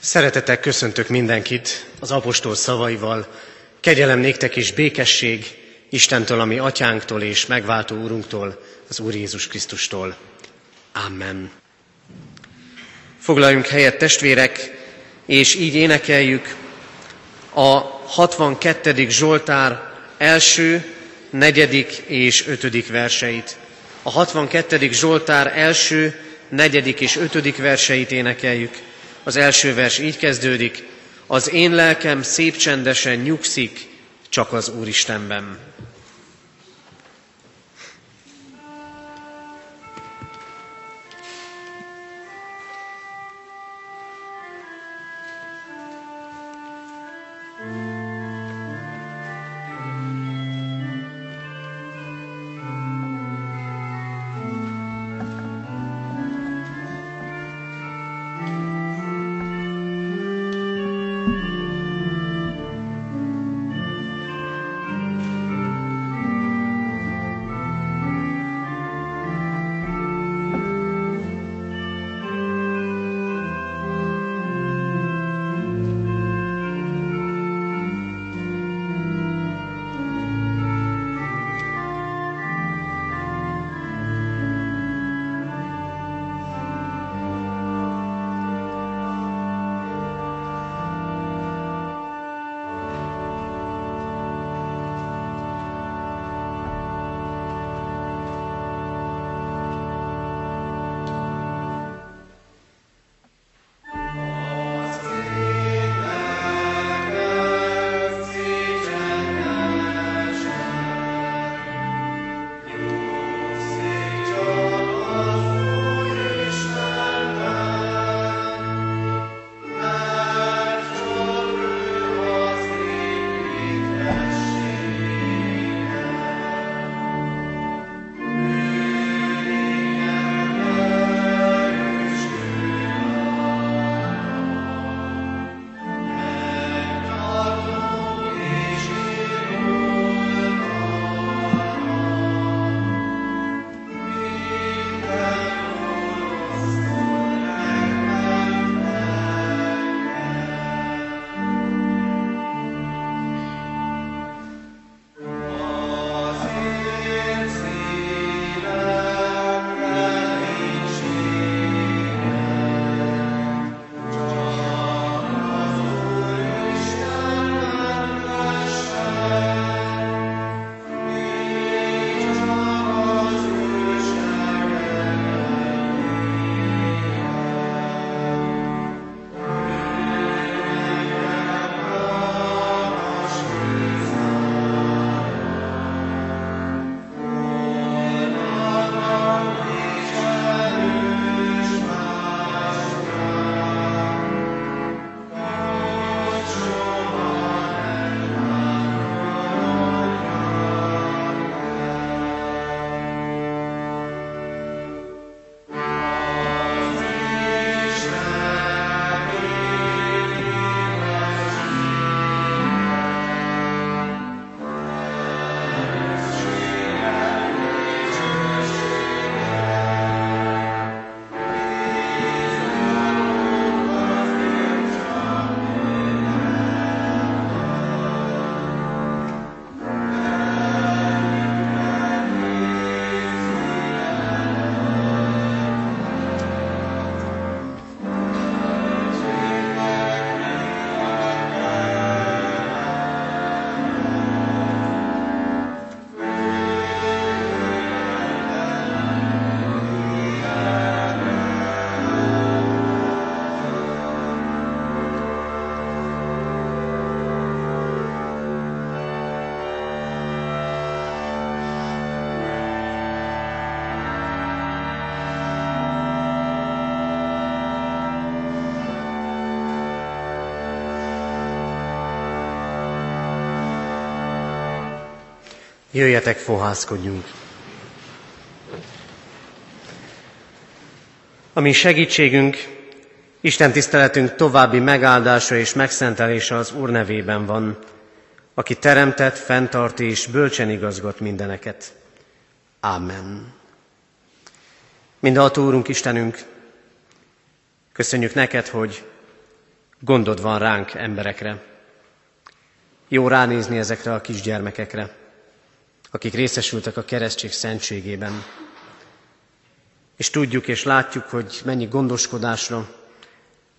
Szeretettel köszöntök mindenkit az apostol szavaival. Kegyelem néktek és békesség Istentől, ami atyánktól és megváltó úrunktól, az Úr Jézus Krisztustól. Amen. Foglaljunk helyet testvérek, és így énekeljük a 62. Zsoltár első, negyedik és ötödik verseit. A 62. Zsoltár első, negyedik és ötödik verseit énekeljük. Az első vers így kezdődik, az én lelkem szép csendesen nyugszik csak az Úristenben. Jöjjetek, fohászkodjunk! Ami segítségünk, Isten tiszteletünk további megáldása és megszentelése az Úr nevében van, aki teremtett, fenntart és bölcsen igazgat mindeneket. Amen. Mindenható Úrunk Istenünk, köszönjük neked, hogy Gondod van ránk, emberekre. Jó ránézni ezekre a kisgyermekekre, akik részesültek a keresztség szentségében. És tudjuk és látjuk, hogy mennyi gondoskodásra,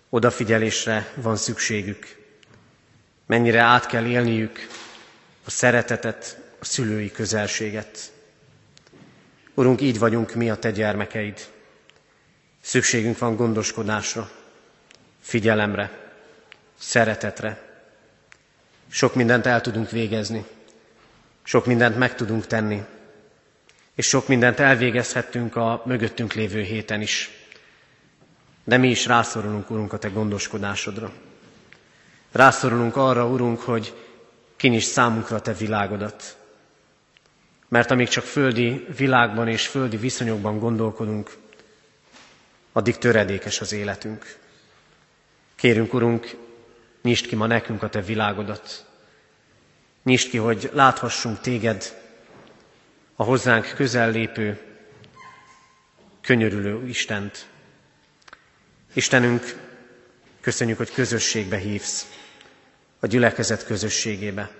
odafigyelésre van szükségük. Mennyire át kell élniük a szeretetet, a szülői közelséget. Urunk, így vagyunk mi a Te gyermekeid. Szükségünk van gondoskodásra, figyelemre, szeretetre. Sok mindent el tudunk végezni, sok mindent meg tudunk tenni, és sok mindent elvégezhettünk a mögöttünk lévő héten is. De mi is rászorulunk, Urunk, a Te gondoskodásodra. Rászorulunk arra, Urunk, hogy kinyis számunkra a Te világodat. Mert amíg csak földi világban és földi viszonyokban gondolkodunk, addig töredékes az életünk. Kérünk, Urunk, nyisd ki ma nekünk a Te világodat. Nyisd ki, hogy láthassunk Téged, a hozzánk közel lépő, könyörülő Istent. Istenünk, köszönjük, hogy közösségbe hívsz, a gyülekezet közösségébe,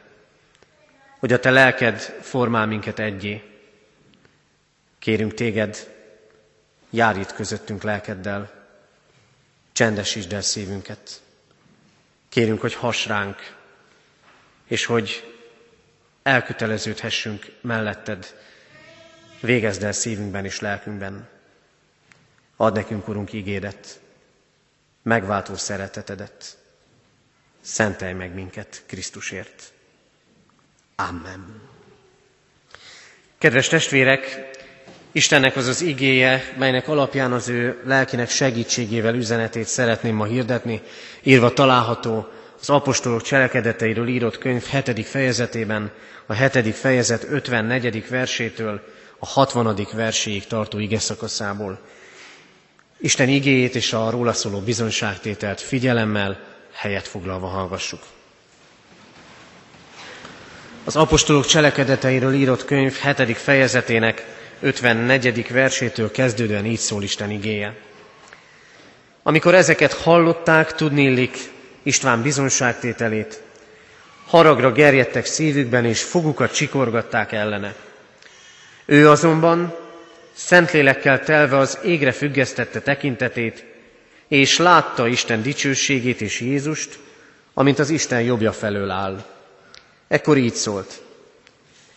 hogy a Te lelked formál minket egyé. Kérünk Téged, járj itt közöttünk lelkeddel, csendesítsd el szívünket. Kérünk, hogy hass ránk, és hogy elköteleződhessünk melletted, végezd el szívünkben és lelkünkben. Add nekünk, Urunk, ígédet, megváltó szeretetedet. Szentelj meg minket Krisztusért. Amen. Kedves testvérek, Istennek az az igéje, melynek alapján az ő lelkinek segítségével üzenetét szeretném ma hirdetni, írva található az apostolok cselekedeteiről írott könyv 7. fejezetében, a 7. fejezet 54. versétől a 60. verséig tartó ige szakaszából. Isten igéjét és a róla szóló bizonyságtételt figyelemmel, helyet foglalva hallgassuk. Az apostolok cselekedeteiről írott könyv 7. fejezetének 54. versétől kezdődően így szól Isten igéje. Amikor ezeket hallották, tudnélik István bizonságtételét, haragra gerjedtek szívükben, és fogukat csikorgatták ellene. Ő azonban Szentlélekkel telve az égre függesztette tekintetét, és látta Isten dicsőségét és Jézust, amint az Isten jobbja felől áll. Ekkor így szólt.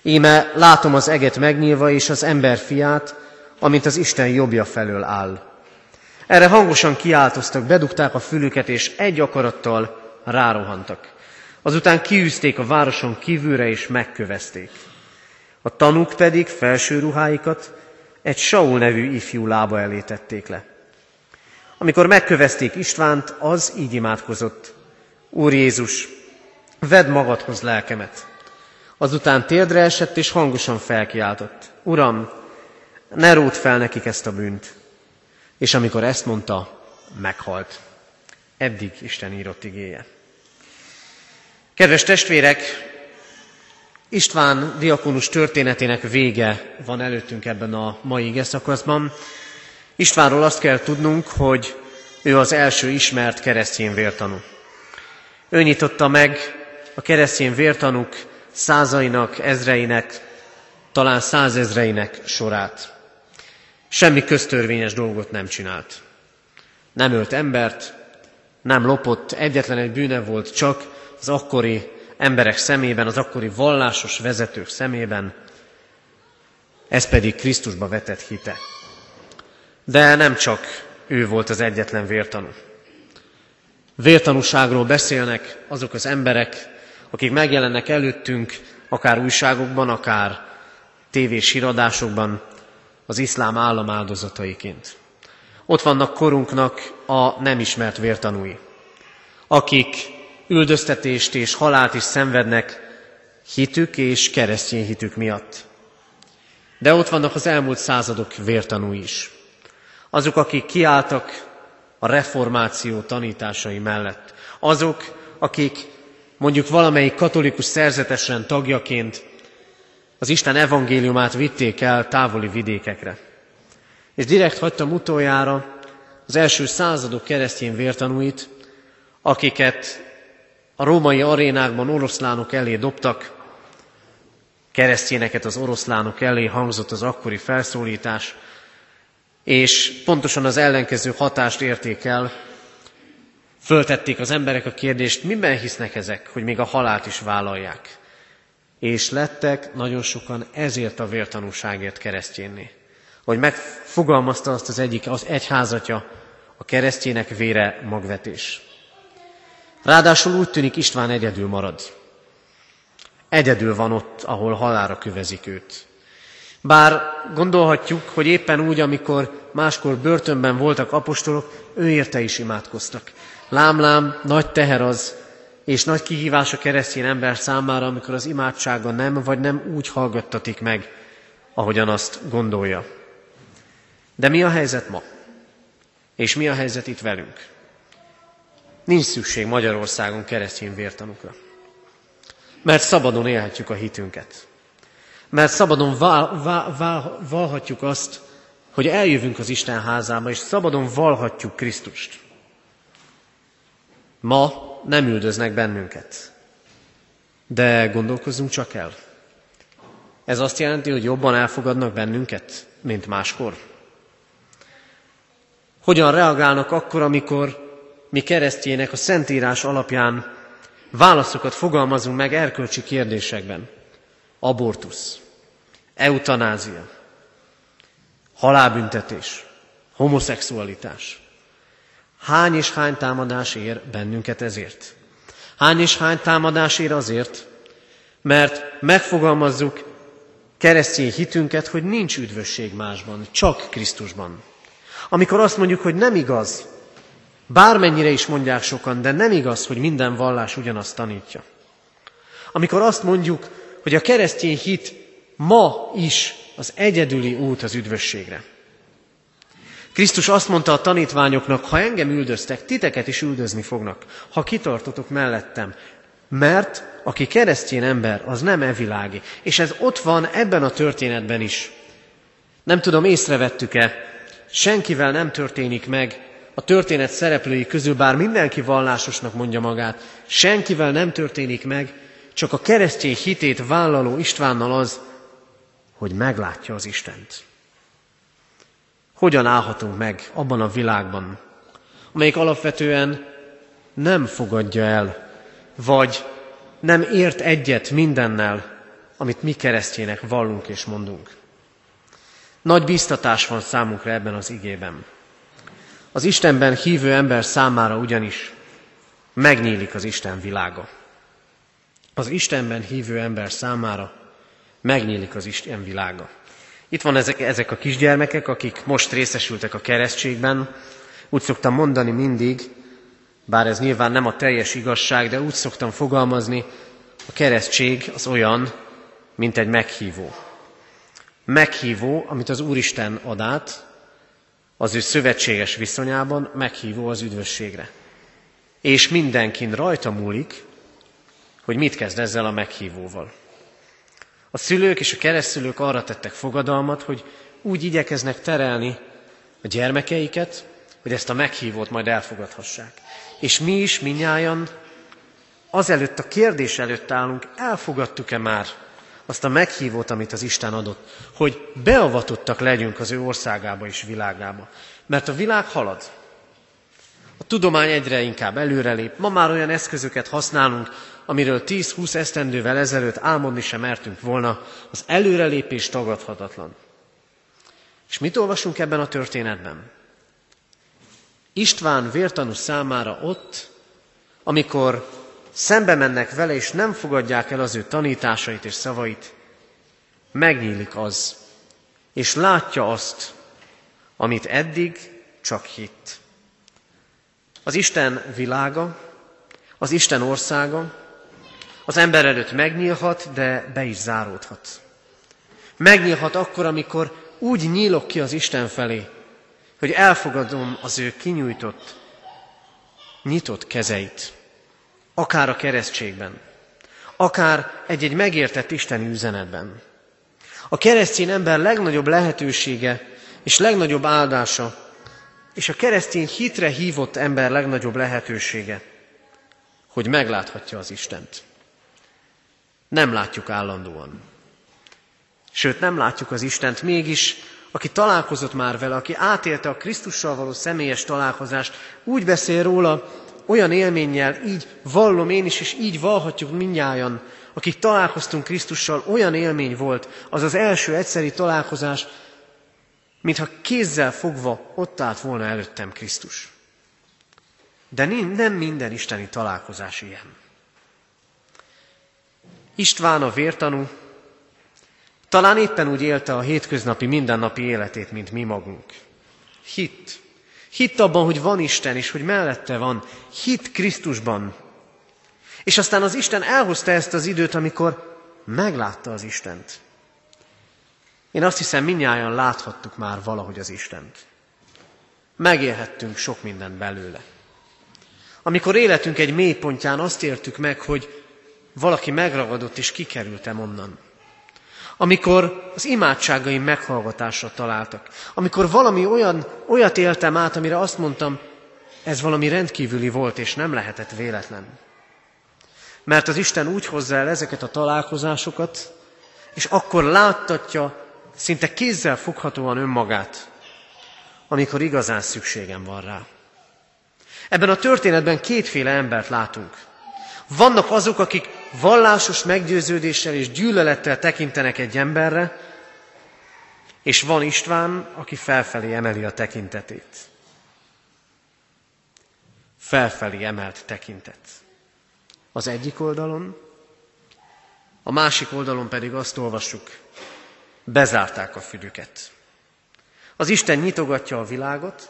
Íme látom az eget megnyílva, és az ember fiát, amint az Isten jobbja felől áll. Erre hangosan kiáltoztak, bedugták a fülüket, és egy akarattal rárohantak. Azután kiűzték a városon kívülre, és megkövezték. A tanúk pedig felső ruháikat egy Saul nevű ifjú lába elé tették le. Amikor megkövezték Istvánt, az így imádkozott. Úr Jézus, vedd magadhoz lelkemet. Azután térdre esett, és hangosan felkiáltott. Uram, ne ród fel nekik ezt a bűnt. És amikor ezt mondta, meghalt. Eddig Isten írott igéje. Kedves testvérek, István diakonus történetének vége van előttünk ebben a mai ige szakaszban. Istvánról azt kell tudnunk, hogy ő az első ismert keresztény vértanú. Ő nyitotta meg a keresztény vértanúk százainak, ezreinek, talán százezreinek sorát. Semmi köztörvényes dolgot nem csinált. Nem ölt embert, nem lopott, egyetlen egy bűne volt csak az akkori emberek szemében, az akkori vallásos vezetők szemében, ez pedig Krisztusba vetett hite. De nem csak ő volt az egyetlen vértanú. Vértanúságról beszélnek azok az emberek, akik megjelennek előttünk, akár újságokban, akár tévés híradásokban, az iszlám állam áldozataiként. Ott vannak korunknak a nem ismert vértanúi, akik üldöztetést és halált is szenvednek hitük és keresztény hitük miatt. De ott vannak az elmúlt századok vértanúi is. Azok, akik kiálltak a reformáció tanításai mellett. Azok, akik mondjuk valamelyik katolikus szerzetesen tagjaként az Isten evangéliumát vitték el távoli vidékekre. És direkt hagytam utoljára az első századok keresztény vértanúit, akiket a római arénákban oroszlánok elé dobtak, keresztényeket az oroszlánok elé hangzott az akkori felszólítás, és pontosan az ellenkező hatást érték el, föltették az emberek a kérdést, miben hisznek ezek, hogy még a halált is vállalják. És lettek nagyon sokan ezért a vértanúságért keresztjénné. Hogy megfogalmazta azt az egyik, az egyházatja, a keresztjének vére magvetés. Ráadásul úgy tűnik István egyedül marad. Egyedül van ott, ahol halára kövezik őt. Bár gondolhatjuk, hogy éppen úgy, amikor máskor börtönben voltak apostolok, ő érte is imádkoztak. Lámlám, nagy teher az, és nagy kihívás a keresztény ember számára, amikor az imádsága nem, vagy nem úgy hallgattatik meg, ahogyan azt gondolja. De mi a helyzet ma? És mi a helyzet itt velünk? Nincs szükség Magyarországon keresztény vértanukra. Mert szabadon élhetjük a hitünket. Mert szabadon vál, vál, vál, valhatjuk azt, hogy eljövünk az Isten házába, és szabadon valhatjuk Krisztust. Ma nem üldöznek bennünket. De gondolkozzunk csak el. Ez azt jelenti, hogy jobban elfogadnak bennünket, mint máskor. Hogyan reagálnak akkor, amikor mi keresztjének a Szentírás alapján válaszokat fogalmazunk meg erkölcsi kérdésekben? Abortusz, eutanázia, halálbüntetés, homoszexualitás. Hány és hány támadás ér bennünket ezért? Hány és hány támadás ér azért, mert megfogalmazzuk keresztény hitünket, hogy nincs üdvösség másban, csak Krisztusban. Amikor azt mondjuk, hogy nem igaz, bármennyire is mondják sokan, de nem igaz, hogy minden vallás ugyanazt tanítja. Amikor azt mondjuk, hogy a keresztény hit ma is az egyedüli út az üdvösségre. Krisztus azt mondta a tanítványoknak, ha engem üldöztek, titeket is üldözni fognak, ha kitartotok mellettem. Mert aki keresztény ember, az nem evilági. És ez ott van ebben a történetben is. Nem tudom, észrevettük-e, senkivel nem történik meg a történet szereplői közül, bár mindenki vallásosnak mondja magát, senkivel nem történik meg, csak a keresztény hitét vállaló Istvánnal az, hogy meglátja az Istent. Hogyan állhatunk meg abban a világban, amelyik alapvetően nem fogadja el, vagy nem ért egyet mindennel, amit mi keresztjének vallunk és mondunk. Nagy biztatás van számunkra ebben az igében. Az Istenben hívő ember számára ugyanis megnyílik az Isten világa. Az Istenben hívő ember számára megnyílik az Isten világa. Itt van ezek, ezek a kisgyermekek, akik most részesültek a keresztségben. Úgy szoktam mondani mindig, bár ez nyilván nem a teljes igazság, de úgy szoktam fogalmazni, a keresztség az olyan, mint egy meghívó. Meghívó, amit az Úristen ad át, az ő szövetséges viszonyában meghívó az üdvösségre. És mindenkin rajta múlik, hogy mit kezd ezzel a meghívóval. A szülők és a keresztülők arra tettek fogadalmat, hogy úgy igyekeznek terelni a gyermekeiket, hogy ezt a meghívót majd elfogadhassák. És mi is, minnyáján azelőtt a kérdés előtt állunk, elfogadtuk-e már azt a meghívót, amit az Isten adott, hogy beavatottak legyünk az ő országába és világába. Mert a világ halad. A tudomány egyre inkább előrelép. Ma már olyan eszközöket használunk, amiről 10-20 esztendővel ezelőtt álmodni sem mertünk volna, az előrelépés tagadhatatlan. És mit olvasunk ebben a történetben? István vértanú számára ott, amikor szembe mennek vele, és nem fogadják el az ő tanításait és szavait, megnyílik az, és látja azt, amit eddig csak hitt. Az Isten világa, az Isten országa az ember előtt megnyílhat, de be is záródhat. Megnyílhat akkor, amikor úgy nyílok ki az Isten felé, hogy elfogadom az ő kinyújtott, nyitott kezeit, akár a keresztségben, akár egy-egy megértett isteni üzenetben. A keresztény ember legnagyobb lehetősége és legnagyobb áldása, és a keresztény hitre hívott ember legnagyobb lehetősége hogy megláthatja az Istent. Nem látjuk állandóan. Sőt, nem látjuk az Istent, mégis, aki találkozott már vele, aki átélte a Krisztussal való személyes találkozást, úgy beszél róla, olyan élménnyel, így vallom én is, és így vallhatjuk minnyájan, akik találkoztunk Krisztussal, olyan élmény volt az az első egyszeri találkozás, mintha kézzel fogva ott állt volna előttem Krisztus. De nem minden isteni találkozás ilyen. István a vértanú talán éppen úgy élte a hétköznapi, mindennapi életét, mint mi magunk. Hitt. Hitt abban, hogy van Isten, és hogy mellette van. Hitt Krisztusban. És aztán az Isten elhozta ezt az időt, amikor meglátta az Istent. Én azt hiszem, minnyáján láthattuk már valahogy az Istent. Megélhettünk sok mindent belőle. Amikor életünk egy mélypontján azt értük meg, hogy valaki megragadott és kikerültem onnan. Amikor az imádságaim meghallgatásra találtak. Amikor valami olyan, olyat éltem át, amire azt mondtam, ez valami rendkívüli volt, és nem lehetett véletlen. Mert az Isten úgy hozza el ezeket a találkozásokat, és akkor láttatja szinte kézzel foghatóan önmagát, amikor igazán szükségem van rá. Ebben a történetben kétféle embert látunk. Vannak azok, akik vallásos meggyőződéssel és gyűlölettel tekintenek egy emberre, és van István, aki felfelé emeli a tekintetét. Felfelé emelt tekintet. Az egyik oldalon, a másik oldalon pedig azt olvassuk, bezárták a fülüket. Az Isten nyitogatja a világot,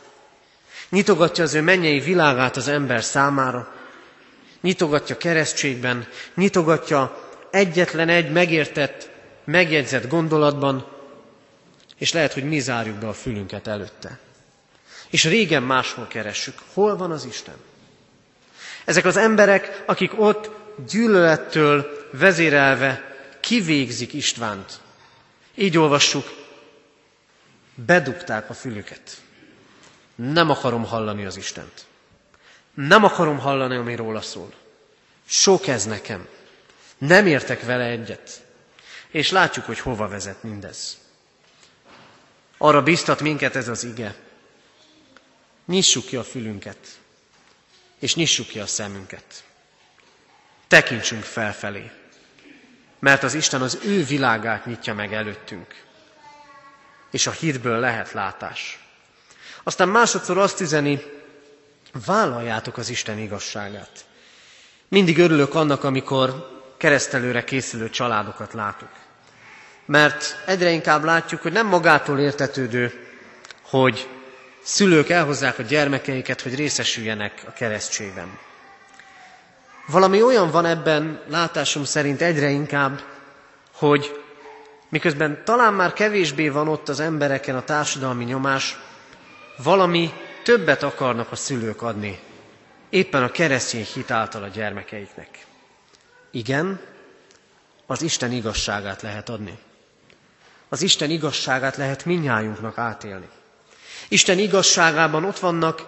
nyitogatja az ő mennyei világát az ember számára, nyitogatja keresztségben, nyitogatja egyetlen egy megértett, megjegyzett gondolatban, és lehet, hogy mi zárjuk be a fülünket előtte. És régen máshol keressük. Hol van az Isten? Ezek az emberek, akik ott gyűlölettől vezérelve kivégzik Istvánt. Így olvassuk, bedugták a fülüket. Nem akarom hallani az Istent. Nem akarom hallani, ami róla szól. Sok ez nekem. Nem értek vele egyet. És látjuk, hogy hova vezet mindez. Arra biztat minket ez az ige. Nyissuk ki a fülünket, és nyissuk ki a szemünket. Tekintsünk felfelé, mert az Isten az ő világát nyitja meg előttünk, és a hitből lehet látás. Aztán másodszor azt üzeni, vállaljátok az Isten igazságát. Mindig örülök annak, amikor keresztelőre készülő családokat látok. Mert egyre inkább látjuk, hogy nem magától értetődő, hogy szülők elhozzák a gyermekeiket, hogy részesüljenek a keresztségben. Valami olyan van ebben, látásom szerint egyre inkább, hogy miközben talán már kevésbé van ott az embereken a társadalmi nyomás, valami többet akarnak a szülők adni, éppen a keresztény hit által a gyermekeiknek. Igen, az Isten igazságát lehet adni. Az Isten igazságát lehet minnyájunknak átélni. Isten igazságában ott vannak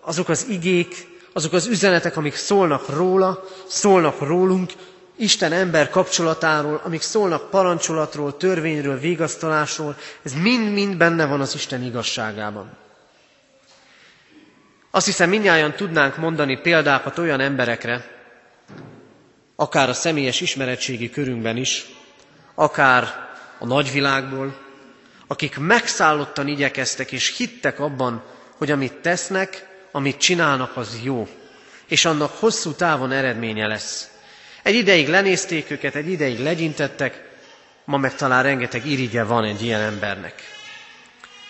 azok az igék, azok az üzenetek, amik szólnak róla, szólnak rólunk, Isten ember kapcsolatáról, amik szólnak parancsolatról, törvényről, végasztalásról, ez mind-mind benne van az Isten igazságában. Azt hiszem, minnyáján tudnánk mondani példákat olyan emberekre, akár a személyes ismeretségi körünkben is, akár a nagyvilágból, akik megszállottan igyekeztek és hittek abban, hogy amit tesznek, amit csinálnak, az jó, és annak hosszú távon eredménye lesz. Egy ideig lenézték őket, egy ideig legyintettek, ma meg talán rengeteg irigye van egy ilyen embernek.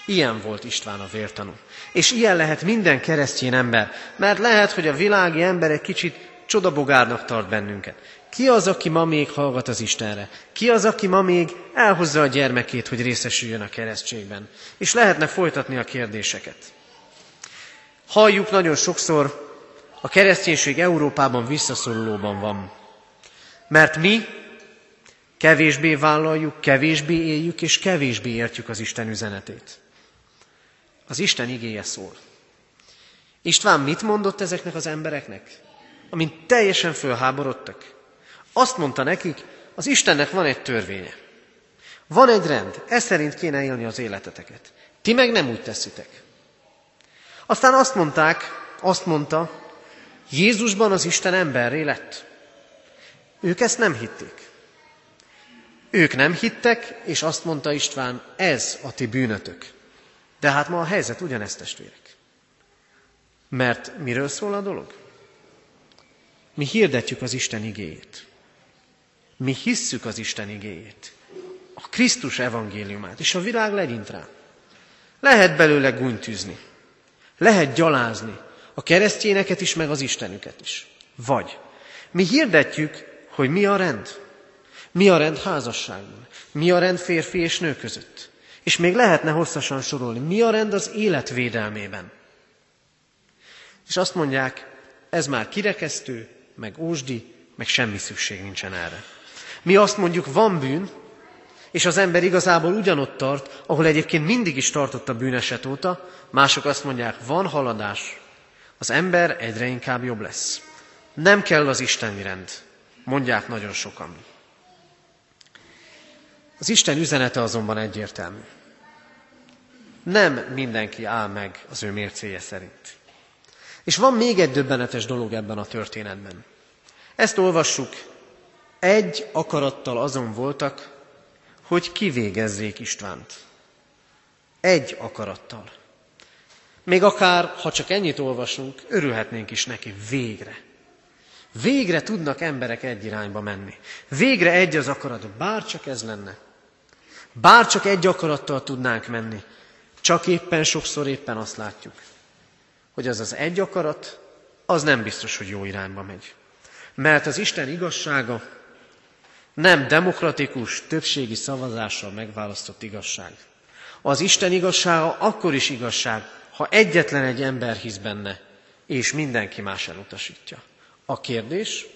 Ilyen volt István a vértanú. És ilyen lehet minden keresztény ember, mert lehet, hogy a világi ember egy kicsit csodabogárnak tart bennünket. Ki az, aki ma még hallgat az Istenre? Ki az, aki ma még elhozza a gyermekét, hogy részesüljön a keresztségben? És lehetne folytatni a kérdéseket. Halljuk nagyon sokszor, a kereszténység Európában visszaszorulóban van. Mert mi kevésbé vállaljuk, kevésbé éljük, és kevésbé értjük az Isten üzenetét. Az Isten igéje szól. István mit mondott ezeknek az embereknek? amint teljesen fölháborodtak. Azt mondta nekik, az Istennek van egy törvénye. Van egy rend, ez szerint kéne élni az életeteket. Ti meg nem úgy teszitek. Aztán azt mondták, azt mondta, Jézusban az Isten emberré lett. Ők ezt nem hitték. Ők nem hittek, és azt mondta István, ez a ti bűnötök. De hát ma a helyzet ugyanezt, testvérek. Mert miről szól a dolog? Mi hirdetjük az Isten igéjét. Mi hisszük az Isten igéjét. A Krisztus evangéliumát, és a világ legyint rá. Lehet belőle gúnytűzni. Lehet gyalázni a keresztényeket is, meg az Istenüket is. Vagy mi hirdetjük, hogy mi a rend. Mi a rend házasságban. Mi a rend férfi és nő között. És még lehetne hosszasan sorolni. Mi a rend az élet védelmében. És azt mondják, ez már kirekesztő, meg ósdi, meg semmi szükség nincsen erre. Mi azt mondjuk, van bűn, és az ember igazából ugyanott tart, ahol egyébként mindig is tartott a bűneset óta, mások azt mondják, van haladás, az ember egyre inkább jobb lesz. Nem kell az isteni rend, mondják nagyon sokan. Az Isten üzenete azonban egyértelmű. Nem mindenki áll meg az ő mércéje szerint. És van még egy döbbenetes dolog ebben a történetben. Ezt olvassuk, egy akarattal azon voltak, hogy kivégezzék Istvánt. Egy akarattal. Még akár, ha csak ennyit olvasunk, örülhetnénk is neki végre. Végre tudnak emberek egy irányba menni. Végre egy az akarat, bár csak ez lenne. Bár csak egy akarattal tudnánk menni. Csak éppen sokszor éppen azt látjuk, hogy az az egy akarat, az nem biztos, hogy jó irányba megy. Mert az Isten igazsága nem demokratikus, többségi szavazással megválasztott igazság. Az Isten igazsága akkor is igazság, ha egyetlen egy ember hisz benne, és mindenki más elutasítja. A kérdés,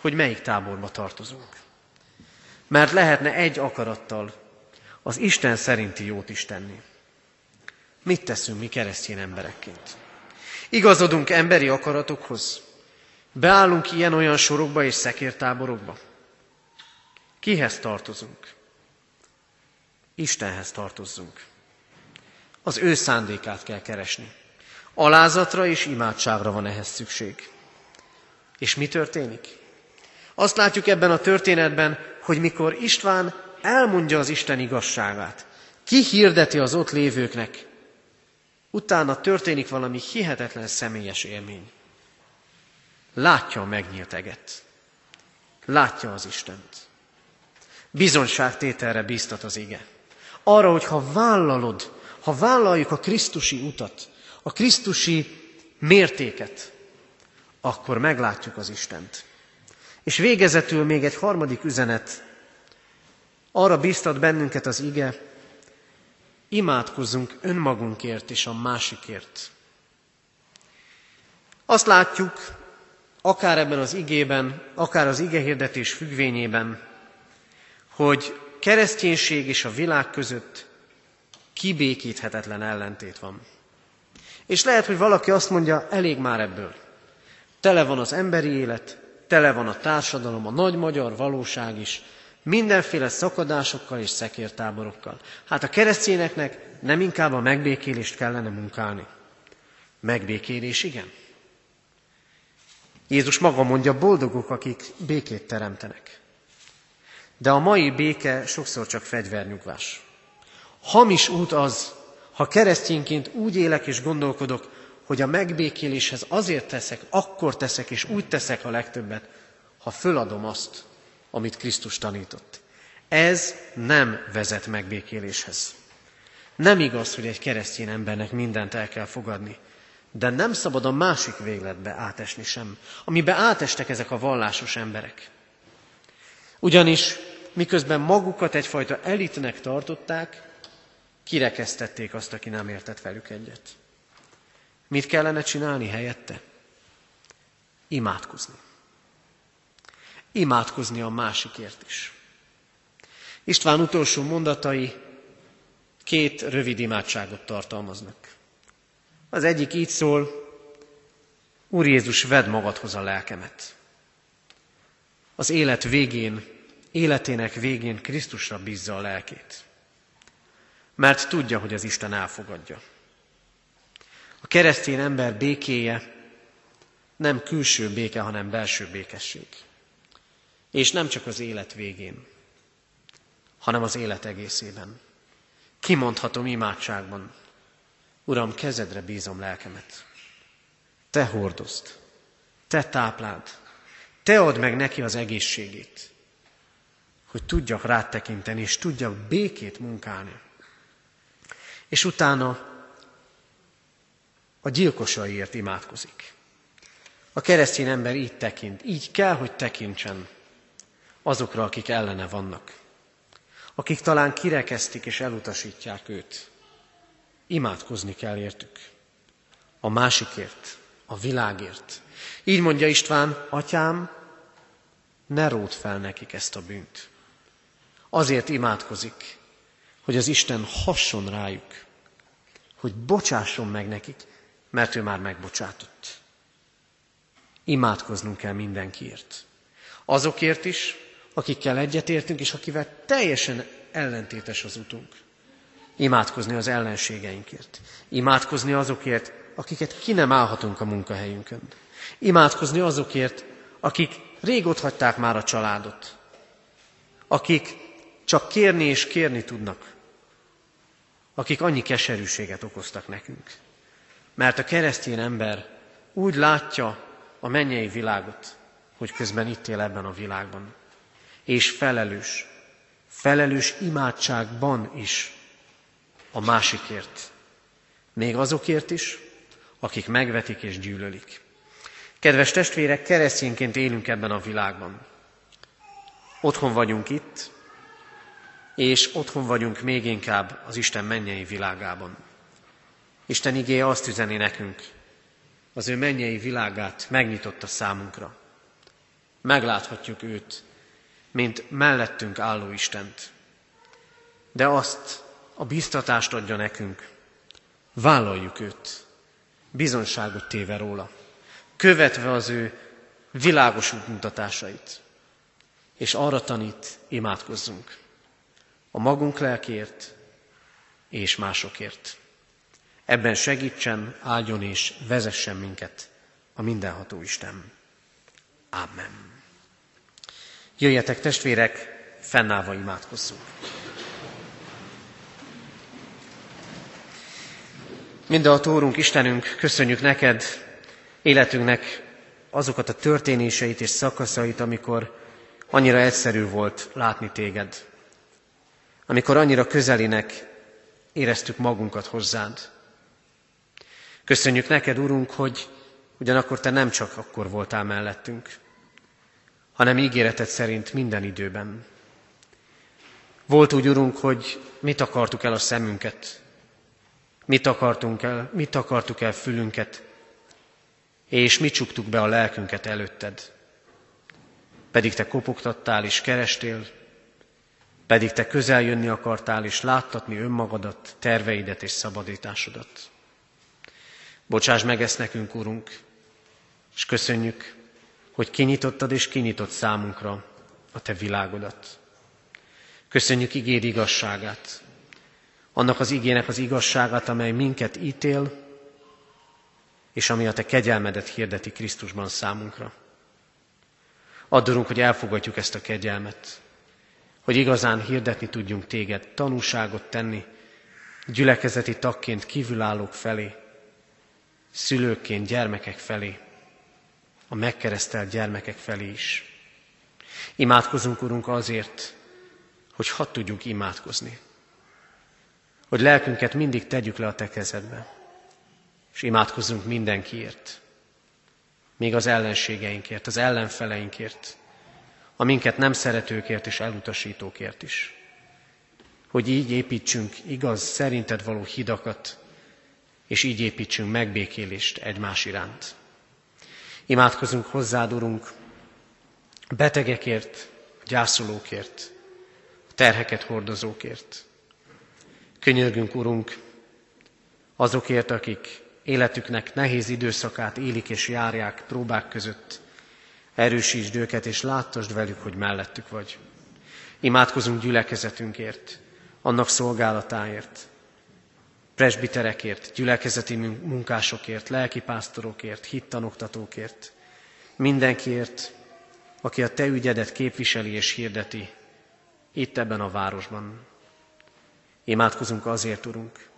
hogy melyik táborba tartozunk. Mert lehetne egy akarattal az Isten szerinti jót is tenni. Mit teszünk mi keresztény emberekként? Igazodunk emberi akaratokhoz? Beállunk ilyen-olyan sorokba és szekértáborokba? Kihez tartozunk? Istenhez tartozzunk. Az ő szándékát kell keresni. Alázatra és imádságra van ehhez szükség. És mi történik? Azt látjuk ebben a történetben, hogy mikor István elmondja az Isten igazságát, kihirdeti az ott lévőknek, utána történik valami hihetetlen személyes élmény. Látja a megnyílt eget. Látja az Istent. Bizonyságtételre bíztat az ige. Arra, hogy ha vállalod, ha vállaljuk a Krisztusi utat, a Krisztusi mértéket, akkor meglátjuk az Istent. És végezetül még egy harmadik üzenet. Arra bíztat bennünket az ige, imádkozzunk önmagunkért és a másikért. Azt látjuk, akár ebben az igében, akár az igehirdetés függvényében, hogy kereszténység és a világ között kibékíthetetlen ellentét van. És lehet, hogy valaki azt mondja, elég már ebből. Tele van az emberi élet, tele van a társadalom, a nagy magyar valóság is, mindenféle szakadásokkal és szekértáborokkal. Hát a keresztényeknek nem inkább a megbékélést kellene munkálni. Megbékélés, igen. Jézus maga mondja, boldogok, akik békét teremtenek. De a mai béke sokszor csak fegyvernyugvás. Hamis út az, ha keresztényként úgy élek és gondolkodok, hogy a megbékéléshez azért teszek, akkor teszek és úgy teszek a legtöbbet, ha föladom azt, amit Krisztus tanított. Ez nem vezet megbékéléshez. Nem igaz, hogy egy keresztény embernek mindent el kell fogadni, de nem szabad a másik végletbe átesni sem, amibe átestek ezek a vallásos emberek. Ugyanis miközben magukat egyfajta elitnek tartották, kirekesztették azt, aki nem értett velük egyet. Mit kellene csinálni helyette? Imádkozni. Imádkozni a másikért is. István utolsó mondatai két rövid imádságot tartalmaznak. Az egyik így szól, Úr Jézus, vedd magadhoz a lelkemet. Az élet végén, életének végén Krisztusra bízza a lelkét. Mert tudja, hogy az Isten elfogadja. A keresztény ember békéje nem külső béke, hanem belső békesség. És nem csak az élet végén, hanem az élet egészében. Kimondhatom imádságban, Uram, kezedre bízom lelkemet. Te hordozd, te tápláld, te add meg neki az egészségét, hogy tudjak rád tekinteni, és tudjak békét munkálni. És utána a gyilkosaiért imádkozik. A keresztény ember így tekint, így kell, hogy tekintsen azokra, akik ellene vannak, akik talán kirekeztik és elutasítják őt. Imádkozni kell értük. A másikért, a világért. Így mondja István, atyám, ne ród fel nekik ezt a bűnt. Azért imádkozik, hogy az Isten hasson rájuk, hogy bocsásson meg nekik, mert ő már megbocsátott. Imádkoznunk kell mindenkiért. Azokért is, akikkel egyetértünk, és akivel teljesen ellentétes az utunk. Imádkozni az ellenségeinkért. Imádkozni azokért, akiket ki nem állhatunk a munkahelyünkön. Imádkozni azokért, akik rég ott hagyták már a családot. Akik csak kérni és kérni tudnak. Akik annyi keserűséget okoztak nekünk. Mert a keresztény ember úgy látja a mennyei világot, hogy közben itt él ebben a világban. És felelős, felelős imádságban is a másikért. Még azokért is, akik megvetik és gyűlölik. Kedves testvérek, keresztényként élünk ebben a világban. Otthon vagyunk itt, és otthon vagyunk még inkább az Isten mennyei világában. Isten igéje azt üzeni nekünk, az ő mennyei világát megnyitotta számunkra. Megláthatjuk őt, mint mellettünk álló Istent. De azt a biztatást adja nekünk, vállaljuk őt, bizonságot téve róla, követve az ő világos útmutatásait, és arra tanít, imádkozzunk a magunk lelkért és másokért. Ebben segítsen, áldjon és vezessen minket a mindenható Isten. Amen. Jöjjetek testvérek, fennállva imádkozzunk. a Tórunk, Istenünk, köszönjük neked életünknek azokat a történéseit és szakaszait, amikor annyira egyszerű volt látni téged. Amikor annyira közelinek éreztük magunkat hozzád. Köszönjük neked, Urunk, hogy ugyanakkor Te nem csak akkor voltál mellettünk, hanem ígéreted szerint minden időben. Volt úgy, Urunk, hogy mit akartuk el a szemünket, mit akartunk el, mit akartuk el fülünket, és mit csuktuk be a lelkünket előtted. Pedig te kopogtattál és kerestél, pedig te közel jönni akartál és láttatni önmagadat, terveidet és szabadításodat. Bocsáss meg ezt nekünk, Urunk, és köszönjük, hogy kinyitottad és kinyitott számunkra a Te világodat. Köszönjük igéd igazságát, annak az igének az igazságát, amely minket ítél, és ami a Te kegyelmedet hirdeti Krisztusban számunkra. Addurunk, hogy elfogadjuk ezt a kegyelmet, hogy igazán hirdetni tudjunk Téged, tanúságot tenni, gyülekezeti tagként kívülállók felé, szülőként gyermekek felé, a megkeresztelt gyermekek felé is. Imádkozunk, Urunk, azért, hogy hadd tudjunk imádkozni. Hogy lelkünket mindig tegyük le a Te kezedbe, és imádkozzunk mindenkiért, még az ellenségeinkért, az ellenfeleinkért, a minket nem szeretőkért és elutasítókért is. Hogy így építsünk igaz, szerinted való hidakat, és így építsünk megbékélést egymás iránt. Imádkozunk hozzád, Urunk, betegekért, gyászolókért, terheket hordozókért. Könyörgünk, Urunk, azokért, akik életüknek nehéz időszakát élik és járják próbák között. Erősítsd őket, és láttasd velük, hogy mellettük vagy. Imádkozunk gyülekezetünkért, annak szolgálatáért, presbiterekért, gyülekezeti munkásokért, lelkipásztorokért, hittanoktatókért, mindenkiért, aki a Te ügyedet képviseli és hirdeti itt ebben a városban. Imádkozunk azért, Urunk,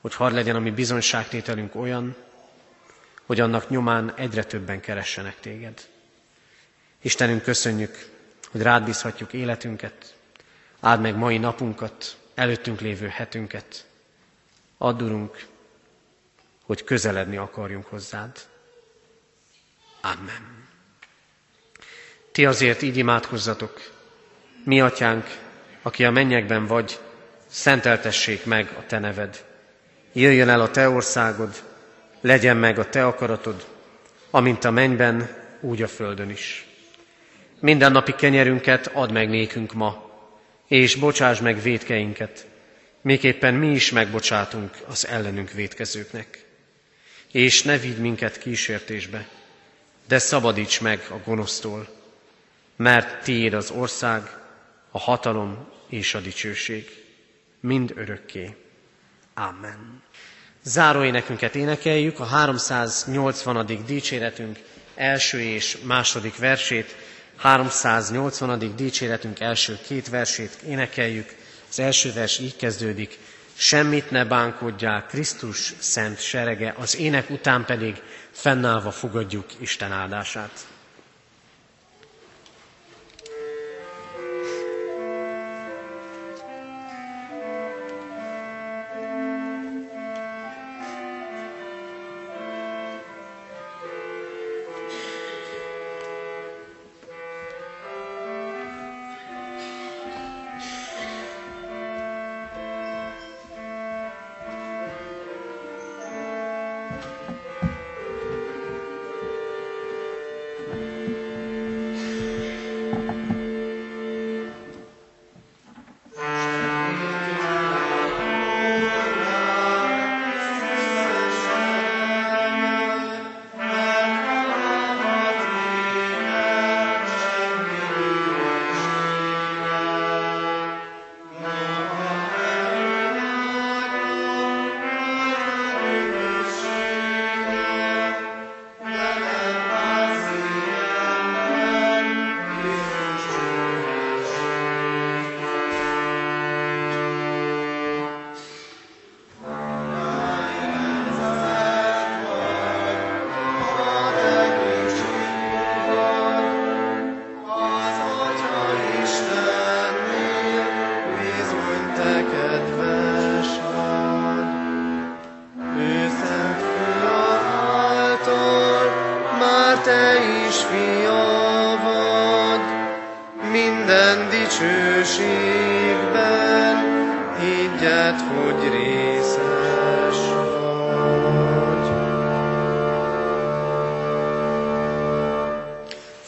hogy hadd legyen a mi bizonyságtételünk olyan, hogy annak nyomán egyre többen keressenek Téged. Istenünk, köszönjük, hogy rád bízhatjuk életünket, áld meg mai napunkat, előttünk lévő hetünket. Add, Urunk, hogy közeledni akarjunk hozzád. Amen. Ti azért így imádkozzatok, mi atyánk, aki a mennyekben vagy, szenteltessék meg a te neved. Jöjjön el a te országod, legyen meg a te akaratod, amint a mennyben, úgy a földön is. Minden napi kenyerünket add meg nékünk ma, és bocsáss meg védkeinket, miképpen mi is megbocsátunk az ellenünk védkezőknek. És ne vigy minket kísértésbe, de szabadíts meg a gonosztól, mert tiéd az ország, a hatalom és a dicsőség, mind örökké. Amen. Záró énekünket énekeljük, a 380. dicséretünk első és második versét, 380. dicséretünk első két versét énekeljük. Az első vers így kezdődik, semmit ne bánkodjál, Krisztus szent serege, az ének után pedig fennállva fogadjuk Isten áldását.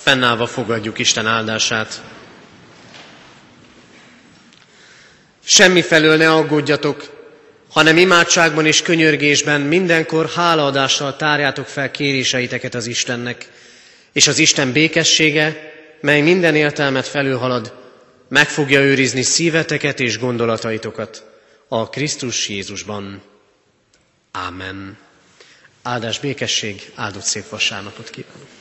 Fennállva fogadjuk Isten áldását. Semmi felől ne aggódjatok, hanem imádságban és könyörgésben mindenkor hálaadással tárjátok fel kéréseiteket az Istennek, és az Isten békessége, mely minden értelmet felülhalad, meg fogja őrizni szíveteket és gondolataitokat a Krisztus Jézusban. Ámen. Áldás békesség, áldott szép vasárnapot kívánok!